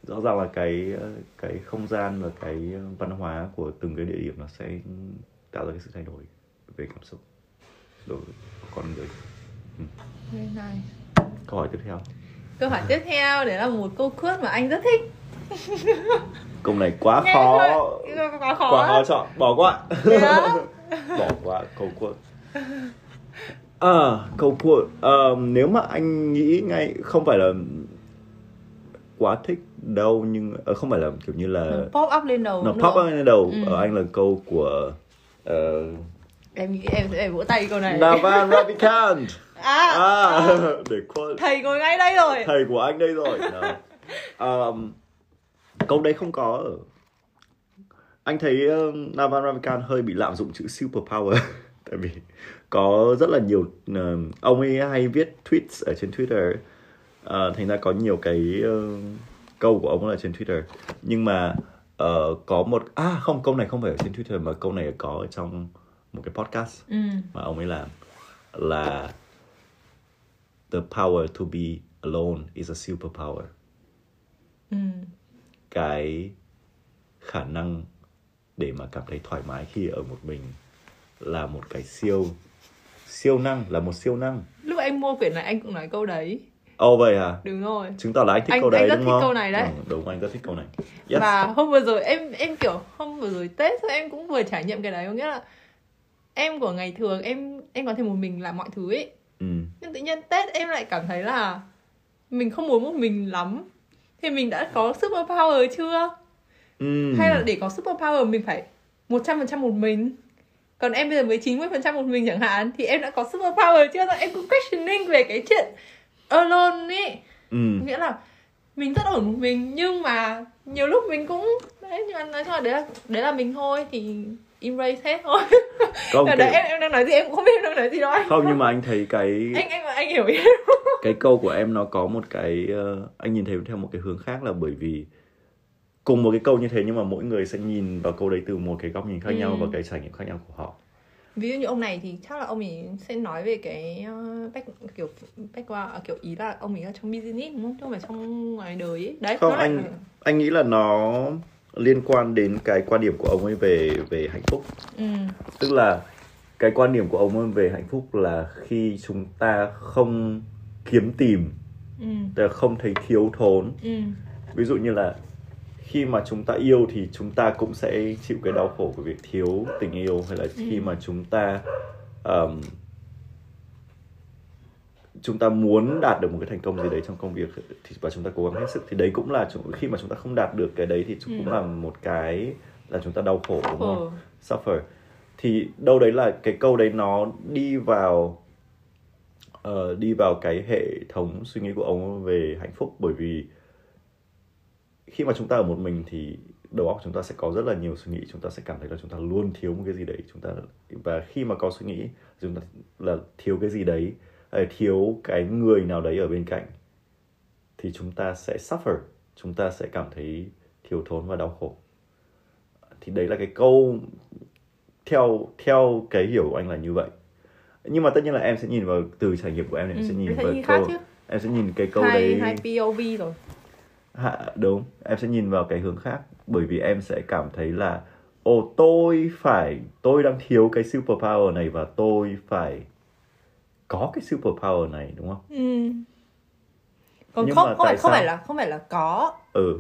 rõ ràng là cái ờ, cái không gian và cái văn hóa của từng cái địa điểm nó sẽ tạo ra cái sự thay đổi về cảm xúc đối với con người. nice Câu hỏi tiếp theo. câu hỏi tiếp theo đấy là một câu quote mà anh rất thích. Câu này quá khó. quá khó. Quá khó chọn. Bỏ qua bỏ qua câu quote à câu quote Ờ, nếu mà anh nghĩ ngay không phải là quá thích đâu nhưng ờ, không phải là kiểu như là Nó pop up lên đầu nó pop up lên đầu Ừ. ở anh là câu của ờ, em nghĩ em sẽ vỗ tay câu này. Navan Ravikant à, à để quote thầy ngồi ngay đây rồi. Thầy của anh đây rồi. Ờm, câu đấy không có ở. Anh thấy uh, Navan Ravikant hơi bị lạm dụng chữ super power tại vì có rất là nhiều ờ, ông ấy hay viết tweets ở trên Twitter. Ờ, thành ra có nhiều cái ờ, câu của ông là trên Twitter. Nhưng mà ờ, có một à không câu này không phải ở trên Twitter mà câu này có ở trong một cái podcast ừ. mà ông ấy làm là the power to be alone is a superpower Ừ. cái khả năng để mà cảm thấy thoải mái khi ở một mình là một cái siêu siêu năng là một siêu năng lúc anh mua quyển này anh cũng nói câu đấy Ồ vậy à đúng rồi chứng tỏ là anh thích Anh- câu đấy anh rất đúng thích không câu này đấy. ừ, đúng anh rất thích câu này yes. và hôm vừa rồi em em kiểu hôm vừa rồi tết em cũng vừa trải nghiệm cái đấy có nghĩa là em của ngày thường em em có thể một mình làm mọi thứ ấy ừ. nhưng tự nhiên tết em lại cảm thấy là mình không muốn một mình lắm thì mình đã có super power chưa Ừ. hay là để có super power mình phải 100% một mình còn em bây giờ mới 90% một mình chẳng hạn thì em đã có super power chưa rồi em cũng questioning về cái chuyện alone ý ừ. nghĩa là mình rất ổn một mình nhưng mà nhiều lúc mình cũng đấy nhưng mà nói chung là đấy là đấy là mình thôi thì embrace hết thôi. Không đấy em em đang nói gì? Em cũng không biết em đang nói gì đâu anh. Không nhưng mà anh thấy cái anh anh anh hiểu ý cái câu của em nó có một cái ờ, anh nhìn thấy theo một cái hướng khác là bởi vì cùng một cái câu như thế nhưng mà mỗi người sẽ nhìn vào câu đấy từ một cái góc nhìn khác Ừ. nhau và cái trải nghiệm khác nhau của họ. Ví dụ như ông này thì chắc là ông ấy sẽ nói về cái uh, back, kiểu background à, kiểu ý là ông ấy ở trong business đúng không? Chứ không phải trong ngoài đời ấy. Đấy không anh là- anh nghĩ là nó liên quan đến cái quan điểm của ông ấy về về hạnh phúc. Ừ. Tức là cái quan điểm của ông ấy về hạnh phúc là khi chúng ta không kiếm tìm ừ. tức là không thấy thiếu thốn. Ừ. Ví dụ như là khi mà chúng ta yêu thì chúng ta cũng sẽ chịu cái đau khổ của việc thiếu tình yêu hay là khi mà chúng ta um, chúng ta muốn đạt được một cái thành công gì đấy trong công việc thì và chúng ta cố gắng hết sức thì đấy cũng là khi mà chúng ta không đạt được cái đấy thì cũng là một cái là chúng ta đau khổ đúng không? khổ suffer. Thì đâu đấy là cái câu đấy nó đi vào ờ, đi vào cái hệ thống suy nghĩ của ông về hạnh phúc. Bởi vì khi mà chúng ta ở một mình thì đầu óc chúng ta sẽ có rất là nhiều suy nghĩ chúng ta sẽ cảm thấy là chúng ta luôn thiếu một cái gì đấy chúng ta và khi mà có suy nghĩ chúng ta là thiếu cái gì đấy thiếu cái người nào đấy ở bên cạnh thì chúng ta sẽ suffer chúng ta sẽ cảm thấy thiếu thốn và đau khổ. Thì đấy là cái câu theo theo cái hiểu của anh là như vậy. Nhưng mà tất nhiên là em sẽ nhìn vào từ trải nghiệm của em thì em Ừ, sẽ nhìn vào câu em sẽ nhìn cái câu hai đấy. hai POV rồi. Hạ, đúng em sẽ nhìn vào cái hướng khác bởi vì em sẽ cảm thấy là ồ tôi phải tôi đang thiếu cái super power này và tôi phải có cái super power này đúng không? Ừ. Còn Nhưng không không phải tại không phải sao? là không phải là có. Ừ.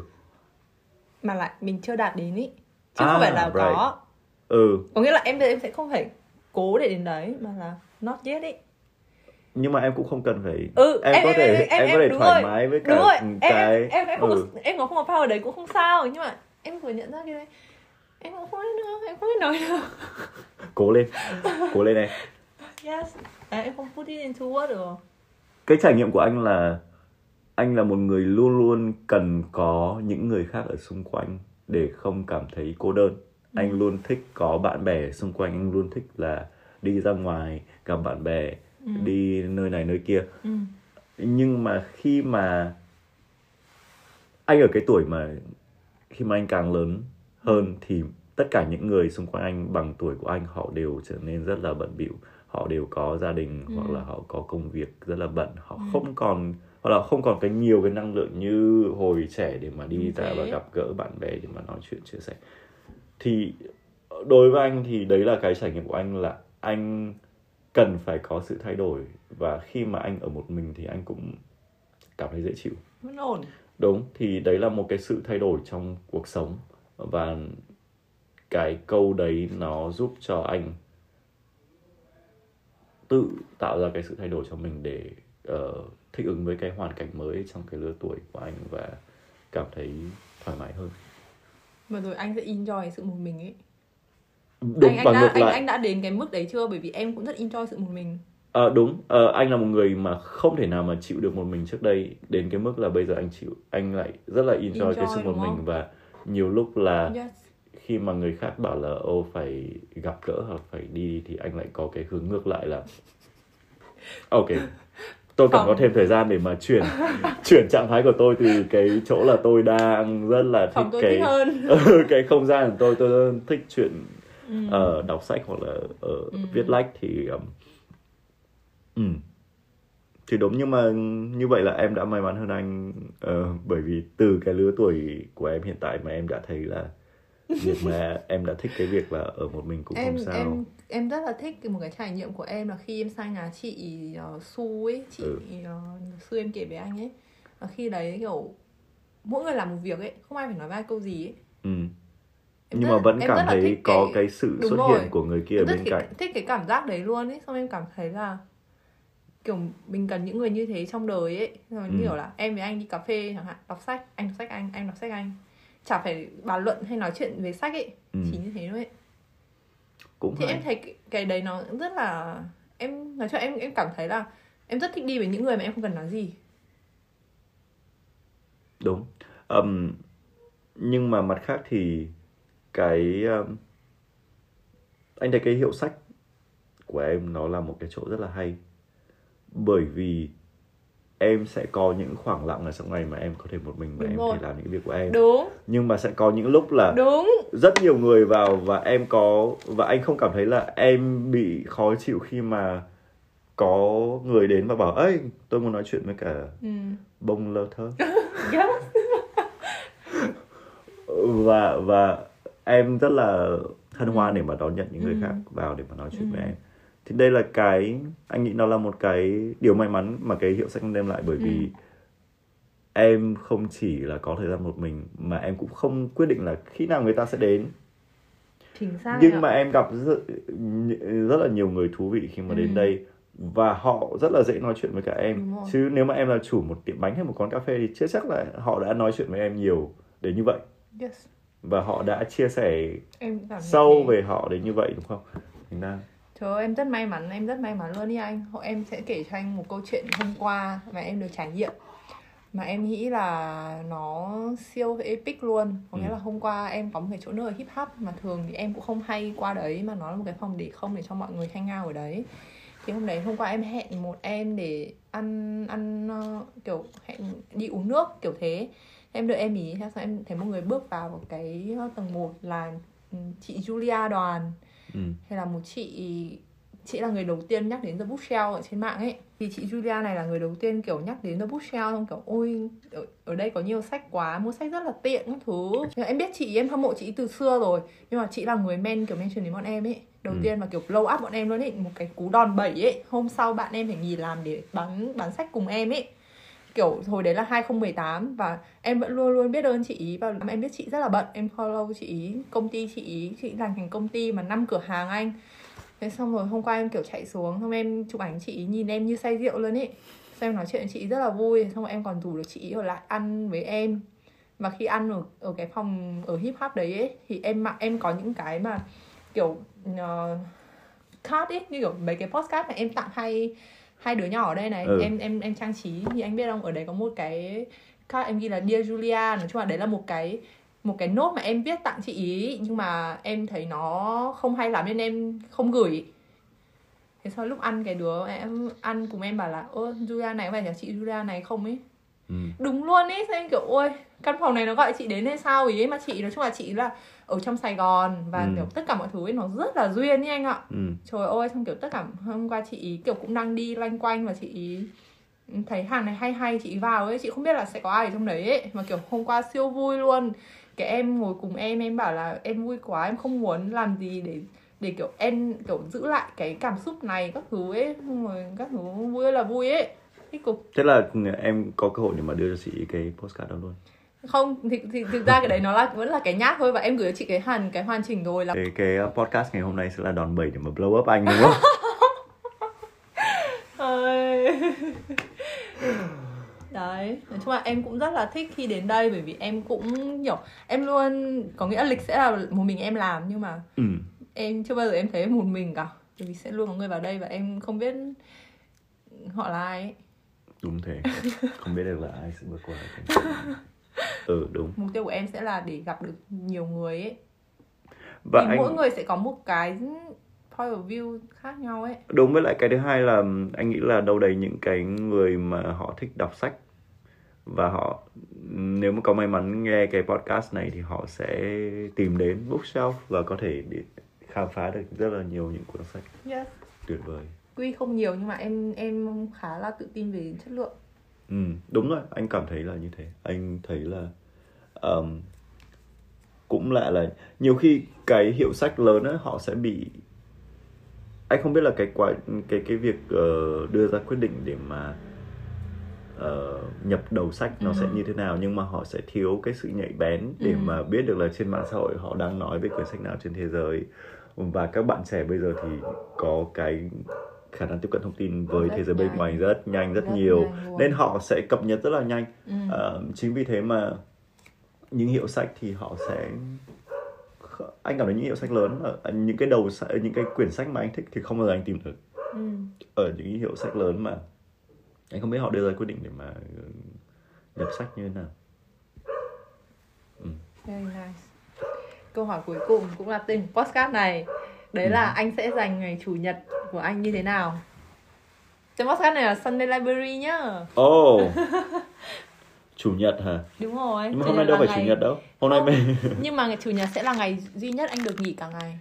Mà lại mình chưa đạt đến ý. Chứ À, không phải là right. có. Ừ. Có nghĩa là em em sẽ không phải cố để đến đấy mà là not yet ý. Nhưng mà em cũng không cần phải ừ em, có thể em, có thể thoải rồi. mái với cả đúng rồi. Em cái em em, em không ừ. có, em có không có power đấy cũng không sao. Nhưng mà em vừa nhận ra cái đấy. Em cũng không biết nữa em không biết nói nữa cố lên. Cố lên em. Yes em không put it into word được cái trải nghiệm của anh là anh là một người luôn luôn cần có những người khác ở xung quanh để không cảm thấy cô đơn. Anh luôn thích có bạn bè xung quanh anh luôn thích là đi ra ngoài gặp bạn bè đi nơi này nơi kia. Ừ. nhưng mà khi mà anh ở cái tuổi mà khi mà anh càng lớn hơn thì tất cả những người xung quanh anh bằng tuổi của anh họ đều trở nên rất là bận bịu họ đều có gia đình hoặc là họ có công việc rất là bận họ không còn hoặc là không còn cái nhiều cái năng lượng như hồi trẻ để mà đi ra Thế. và gặp gỡ bạn bè để mà nói chuyện chia sẻ. Thì đối với anh thì đấy là cái trải nghiệm của anh là anh cần phải có sự thay đổi và khi mà anh ở một mình thì anh cũng cảm thấy dễ chịu. Vẫn ổn. Đúng thì đấy là một cái sự thay đổi trong cuộc sống và cái câu đấy nó giúp cho anh tự tạo ra cái sự thay đổi cho mình để ờ, thích ứng với cái hoàn cảnh mới trong cái lứa tuổi của anh và cảm thấy thoải mái hơn. Mà rồi anh sẽ enjoy sự một mình ấy. Đúng anh, anh đã ngược anh, lại. anh đã đến cái mức đấy chưa? Bởi vì em cũng rất enjoy sự một mình. Ờ, đúng. Ờ, anh là một người mà không thể nào mà chịu được một mình trước đây. Đến cái mức là bây giờ anh chịu anh lại rất là enjoy, Enjoy, cái sự một mình không? và nhiều lúc là yes khi mà người khác bảo là ô phải gặp gỡ hoặc phải đi thì anh lại có cái hướng ngược lại là ok tôi cần có thêm thời gian để mà chuyển chuyển trạng thái của tôi từ cái chỗ là tôi đang rất là thích phòng cái thích hơn Ừ, cái không gian của tôi tôi thích chuyện ừ. ờ, đọc sách hoặc là ở viết lách thì um, ừ. thì đúng nhưng mà như vậy là em đã may mắn hơn anh ờ, bởi vì từ cái lứa tuổi của em hiện tại mà em đã thấy là việc mà em đã thích cái việc là ở một mình cũng em không sao em em rất là thích cái- một cái trải nghiệm của em là khi em sang nhà chị uh, Su ấy chị Ừ. uh, Su em kể với anh ấy và khi đấy kiểu mỗi người làm một việc ấy không ai phải nói với ai câu gì ấy ừ. Em nhưng rất mà vẫn em cảm thấy có cái- cái sự Đúng xuất rồi. hiện của người kia ở em rất bên thích, cạnh thích cái cảm giác đấy luôn ấy xong em cảm thấy là kiểu mình cần những người như thế trong đời ấy rồi Ừ. kiểu là em với anh đi cà phê chẳng hạn đọc sách anh đọc sách anh anh đọc sách anh chả phải bàn luận hay nói chuyện về sách ấy Ừ. chỉ như thế thôi. Ấy cũng thì hay. em thấy cái, cái đấy nó rất là em nói cho em em cảm thấy là em rất thích đi với những người mà em không cần nói gì. Đúng. Ừm, nhưng mà mặt khác thì cái um, anh thấy cái hiệu sách của em nó là một cái chỗ rất là hay. Bởi vì em sẽ có những khoảng lặng ở trong ngày mà em có thể một mình và Đúng em rồi. thể làm những việc của em đúng nhưng mà sẽ có những lúc là đúng rất nhiều người vào và em có và anh không cảm thấy là em bị khó chịu khi mà có người đến và bảo ấy tôi muốn nói chuyện với cả ừ. bông lơ thơ yes. và và em rất là hân hoan để mà đón nhận những người Ừ. khác vào để mà nói chuyện với em thì đây là cái anh nghĩ nó là một cái điều may mắn mà cái hiệu sách đem lại bởi vì Ừ. em không chỉ là có thời gian một mình mà em cũng không quyết định là khi nào người ta sẽ đến chính xác nhưng mà em gặp rất, rất là nhiều người thú vị khi mà đến Ừ. đây và họ rất là dễ nói chuyện với cả em chứ nếu mà em là chủ một tiệm bánh hay một quán cà phê thì chưa chắc là họ đã nói chuyện với em nhiều đến như vậy yes. và họ đã chia sẻ em sâu thế. về họ đến như vậy đúng không thành ra Trời ơi, em rất may mắn, em rất may mắn luôn đi anh. Em sẽ kể cho anh một câu chuyện hôm qua mà em được trải nghiệm. Mà em nghĩ là nó siêu epic luôn. Có nghĩa Ừ. là hôm qua em có một cái chỗ nơi hip hop Mà thường thì em cũng không hay qua đấy Mà nó là một cái phòng để không để cho mọi người hang out ở đấy. Thì hôm đấy hôm qua em hẹn một em để ăn ăn ờ, kiểu hẹn đi uống nước kiểu thế. Em đợi em ý, xong em thấy một người bước vào cái tầng 1 là chị Julia Đoàn ừ. hay là một chị chị là người đầu tiên nhắc đến The Bookshelf ở trên mạng ấy. Thì chị Julia này là người đầu tiên kiểu nhắc đến The Bookshelf xong kiểu ôi ở, ở đây có nhiều sách quá mua sách rất là tiện các thứ. Nhưng em biết chị em hâm mộ chị từ xưa rồi. Nhưng mà chị là người men kiểu mention đến bọn em ấy. Đầu Ừ. tiên mà kiểu blow up bọn em luôn ấy một cái cú đòn bẩy ấy. Hôm sau bạn em phải nghỉ làm để bán bán sách cùng em ấy kiểu hồi đấy là 2018 và em vẫn luôn luôn biết ơn chị ý và em biết chị rất là bận. Em follow chị ý công ty chị ý chị làm thành công ty mà năm cửa hàng anh. Thế xong rồi hôm qua em kiểu chạy xuống xong em chụp ảnh chị ý nhìn em như say rượu luôn ấy xong em nói chuyện với chị ý rất là vui xong rồi em còn rủ được chị ý ở lại ăn với em. Và khi ăn ở ở cái phòng ở hip hop đấy ấy, thì em mặc em có những cái mà kiểu uh, card ấy như kiểu mấy cái postcard mà em tặng hay hai đứa nhỏ ở đây này Ừ. em em em trang trí. Thì anh biết không? Ở đấy có một cái card em ghi là Dear Julia. Nói chung là đấy là một cái một cái nốt mà em viết tặng chị ý. Nhưng mà em thấy nó không hay lắm nên em không gửi. Thế sau lúc ăn cái đứa em ăn cùng em bảo là ơ Julia này có phải là chị Julia này không ấy? Ừ. đúng luôn ấy. Sao em kiểu ôi căn phòng này nó gọi chị đến hay sao ý? Mà chị nói chung là chị là ở trong Sài Gòn và Ừ. kiểu tất cả mọi thứ ấy nó rất là duyên ý anh ạ. Ừ. trời ơi xong kiểu tất cả hôm qua chị ý kiểu cũng đang đi loanh quanh và chị ý thấy hàng này hay hay chị vào ấy chị không biết là sẽ có ai ở trong đấy ấy. Mà kiểu hôm qua siêu vui luôn. Cái em ngồi cùng em em bảo là em vui quá em không muốn làm gì để để kiểu em kiểu giữ lại cái cảm xúc này các thứ ấy. Xong rồi các thứ vui là vui ấy. Thích cực thế là em có cơ hội để mà đưa cho chị cái postcard đó luôn không thì, thì thực ra cái đấy nó là vẫn là cái nhát thôi và em gửi cho chị cái hẳn cái hoàn chỉnh rồi là cái, cái podcast ngày hôm nay sẽ là đòn bẩy để mà blow up anh đúng không đấy nói chung là em cũng rất là thích khi đến đây bởi vì em cũng kiểu em luôn có nghĩa lịch sẽ là một mình em làm nhưng mà ừ. em chưa bao giờ em thấy một mình cả bởi vì sẽ luôn có người vào đây và em không biết họ là ai ấy. đúng thế không biết được là ai sẽ bước qua cái ừ đúng. Mục tiêu của em sẽ là để gặp được nhiều người ấy. Và thì anh mỗi người sẽ có một cái point of view khác nhau ấy. Đúng với lại cái thứ hai là anh nghĩ là đâu đấy những cái người mà họ thích đọc sách và họ nếu mà có may mắn nghe cái podcast này thì họ sẽ tìm đến bookshelf và có thể để khám phá được rất là nhiều những cuốn sách. Yes. tuyệt vời. Tuy không nhiều nhưng mà em em khá là tự tin về chất lượng ừ, đúng rồi anh cảm thấy là như thế anh thấy là um, cũng lại là nhiều khi cái hiệu sách lớn á họ sẽ bị anh không biết là cái quá cái cái việc ờ, đưa ra quyết định để mà ờ, nhập đầu sách nó Ừ. sẽ như thế nào nhưng mà họ sẽ thiếu cái sự nhạy bén để Ừ. mà biết được là trên mạng xã hội họ đang nói về quyển sách nào trên thế giới và các bạn trẻ bây giờ thì có cái khả năng tiếp cận thông tin với Rất thế giới bên nhanh. ngoài rất nhanh rất, Rất nhiều nhanh nên họ sẽ cập nhật rất là nhanh ừ. Ờ, chính vì thế mà những hiệu sách thì họ sẽ anh cảm thấy những hiệu sách lớn ở những cái đầu những cái quyển sách mà anh thích thì không bao giờ anh tìm được ừ. ở những hiệu sách lớn mà anh không biết họ đưa ra quyết định để mà ừ, nhập sách như thế nào Very nice. Câu hỏi cuối cùng cũng là tên podcast này. Đấy là Ừ. anh sẽ dành ngày chủ nhật của anh như thế nào? Tên podcast này là Sunday Library nhá. ồ chủ nhật hả Đúng rồi. nhưng mà hôm nay đâu phải ngày- chủ nhật đâu hôm nay mình Nhưng mà ngày chủ nhật sẽ là ngày duy nhất anh được nghỉ cả ngày.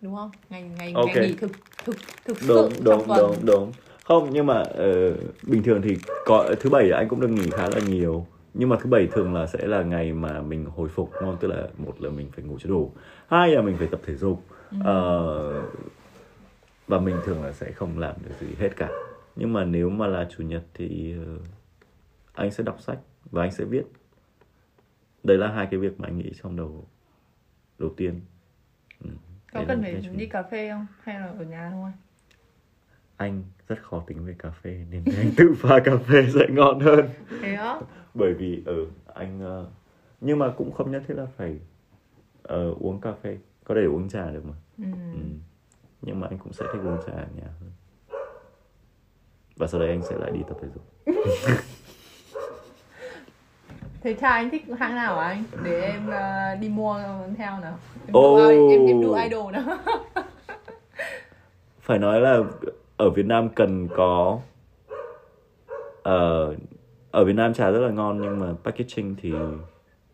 Đúng không? Ngày ngày Ok. ngày nghỉ thực thực thực đúng sự đúng trong tuần. đúng đúng không nhưng mà ờ, bình thường thì có thứ bảy anh cũng được nghỉ khá là nhiều nhưng mà thứ bảy thường là sẽ là ngày mà mình hồi phục đúng không tức là một là mình phải ngủ cho đủ hai là mình phải tập thể dục Ừ. Ờ, và mình thường là sẽ không làm được gì hết cả nhưng mà nếu mà là chủ nhật thì ờ, anh sẽ đọc sách và anh sẽ viết đấy là hai cái việc mà anh nghĩ trong đầu đầu tiên ừ. Có Đấy cần phải đi cà phê không? Hay là ở nhà thôi? anh rất khó tính về cà phê nên anh tự pha cà phê sẽ ngon hơn Thế á? bởi vì ở anh ờ, nhưng mà cũng không nhất thiết là phải ờ, uống cà phê có thể uống trà được mà Ừ. ừ. Nhưng mà anh cũng sẽ thích uống trà ở nhà hơn và sau đấy anh sẽ lại đi tập thể dục Thế cha anh thích hãng nào hả anh? Để em ờ, đi mua theo nào. Em Ồ. đu, em, em đu idol nào. phải nói là ở Việt Nam cần có ờ, ở Việt Nam trà rất là ngon nhưng mà packaging thì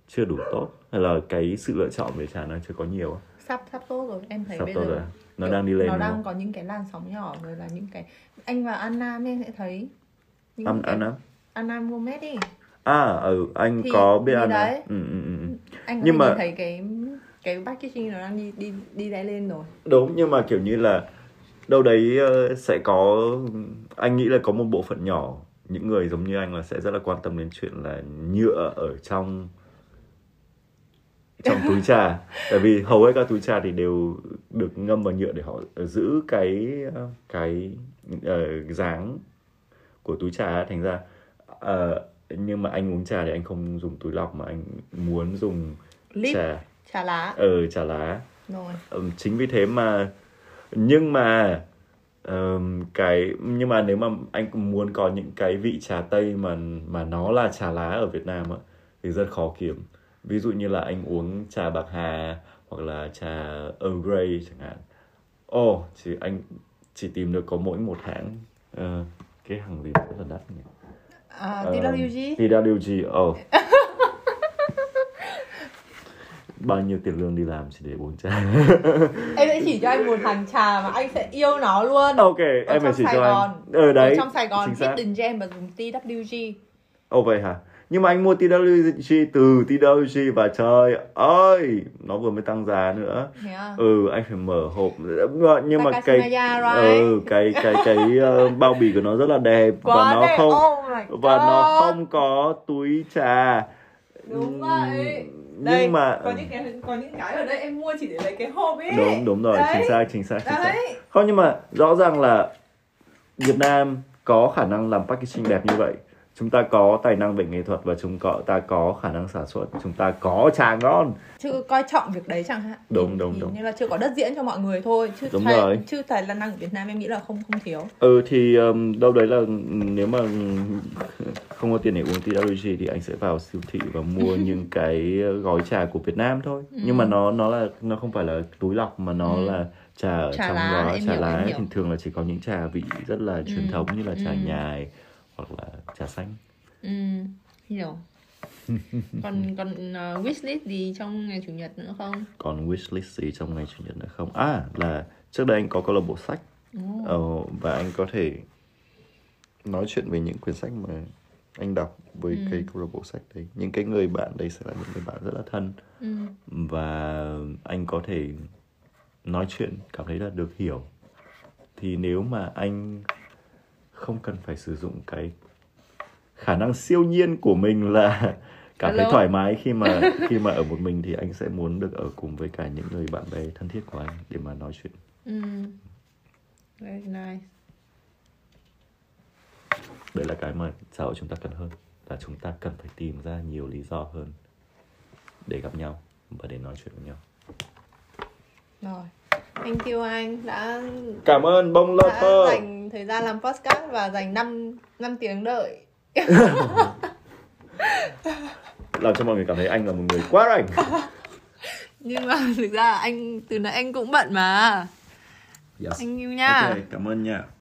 chưa đủ tốt hay là cái sự lựa chọn về trà nó chưa có nhiều sắp sắp tốt rồi em thấy sắp bây giờ rồi nó kiểu đang đi lên nó đang không? có những cái làn sóng nhỏ rồi là những cái anh và Anna em sẽ thấy những An cái... Anna Anna Gomez đi à ừ anh Thì- có biết Anna đấy. ừ, ừ, ừ. anh Nhưng mà- thấy cái cái packaging nó đang đi đi đi đáy lên rồi đúng nhưng mà kiểu như là đâu đấy ờ, sẽ có anh nghĩ là có một bộ phận nhỏ những người giống như anh là sẽ rất là quan tâm đến chuyện là nhựa ở trong trong túi trà. Tại vì hầu hết các túi trà thì đều được ngâm vào nhựa để họ giữ cái ờ, cái ờ, dáng của túi trà thành ra. Ờ, nhưng mà anh uống trà thì anh không dùng túi lọc mà anh muốn dùng lip trà. trà lá. Ở trà lá. Rồi. Ừm, chính vì thế mà nhưng mà ừm, cái nhưng mà nếu mà anh muốn có những cái vị trà tây mà mà nó là trà lá ở Việt Nam á thì rất khó kiếm ví dụ như là anh uống trà bạc hà hoặc là trà Earl Grey chẳng hạn. Ồ chỉ anh chỉ tìm được có mỗi một hãng Ờ, cái hàng gì rất là đắt nhỉ? À, Ờ, TWG TWG ồ. Bao nhiêu tiền lương đi làm chỉ để uống trà? Em sẽ chỉ cho anh một hàng trà mà anh sẽ yêu nó luôn. Ok ở em trong chỉ Sài cho Gòn. Anh ở đấy ở trong Sài Gòn. Hidden Gem và dùng TWG Ồ vậy hả? Nhưng mà anh mua TWG từ TWG và trời ơi, nó vừa mới tăng giá nữa. thế à? Ừ, anh phải mở hộp. Nhưng mà cái ừ, cái cái cái ờ, bao bì của nó rất là đẹp và Quá nó đẹp, không oh và nó không có túi trà. đúng vậy Nhưng đây mà có những cái có những cái ở đây em mua chỉ để lấy cái hộp ấy đúng đúng rồi, Đấy. chính xác chính xác chính xác. Không nhưng mà rõ ràng là Việt Nam có khả năng làm packaging đẹp như vậy. Chúng ta có tài năng về nghệ thuật và chúng ta có khả năng sản xuất, chúng ta có trà ngon. chưa coi trọng việc đấy chẳng hạn Đúng, Thì- đúng, thì đúng. như là chưa có đất diễn cho mọi người thôi chứ Đúng tài, rồi. chứ tài năng ở Việt Nam em nghĩ là không không thiếu Ừ thì um, đâu đấy là nếu mà không có tiền để uống TWG thì anh sẽ vào siêu thị và mua những cái gói trà của Việt Nam thôi. Nhưng mà nó nó là nó không phải là túi lọc mà nó Ừ. là trà ở Trà trong lá, em trà lá thì thường là chỉ có những trà vị rất là truyền Ừ. thống như là trà Ừ. nhài hoặc là trà xanh. ừ hiểu còn còn uh, wishlist gì trong ngày chủ nhật nữa không Còn wishlist gì trong ngày chủ nhật nữa không? À là trước đây anh có câu lạc bộ sách Ồ. ờ, và anh có thể nói chuyện về những quyển sách mà anh đọc với Ừ. cái câu lạc bộ sách đấy. Những cái người bạn đấy sẽ là những người bạn rất là thân ừ. và anh có thể nói chuyện cảm thấy là được hiểu. Thì nếu mà anh không cần phải sử dụng cái khả năng siêu nhiên của mình là cảm thấy Hello. thoải mái khi mà khi mà ở một mình thì anh sẽ muốn được ở cùng với cả những người bạn bè thân thiết của anh để mà nói chuyện. ừ very nice đấy là cái mà xã hội chúng ta cần hơn là chúng ta cần phải tìm ra nhiều lý do hơn để gặp nhau và để nói chuyện với nhau rồi thank you anh. Đã cảm ơn bông đã lover dành thời gian làm podcast và dành 5 năm tiếng đợi. Làm cho mọi người cảm thấy anh là một người quá rảnh nhưng mà thực ra anh từ nãy anh cũng bận mà. Yes. anh yêu nha. Ok cảm ơn nha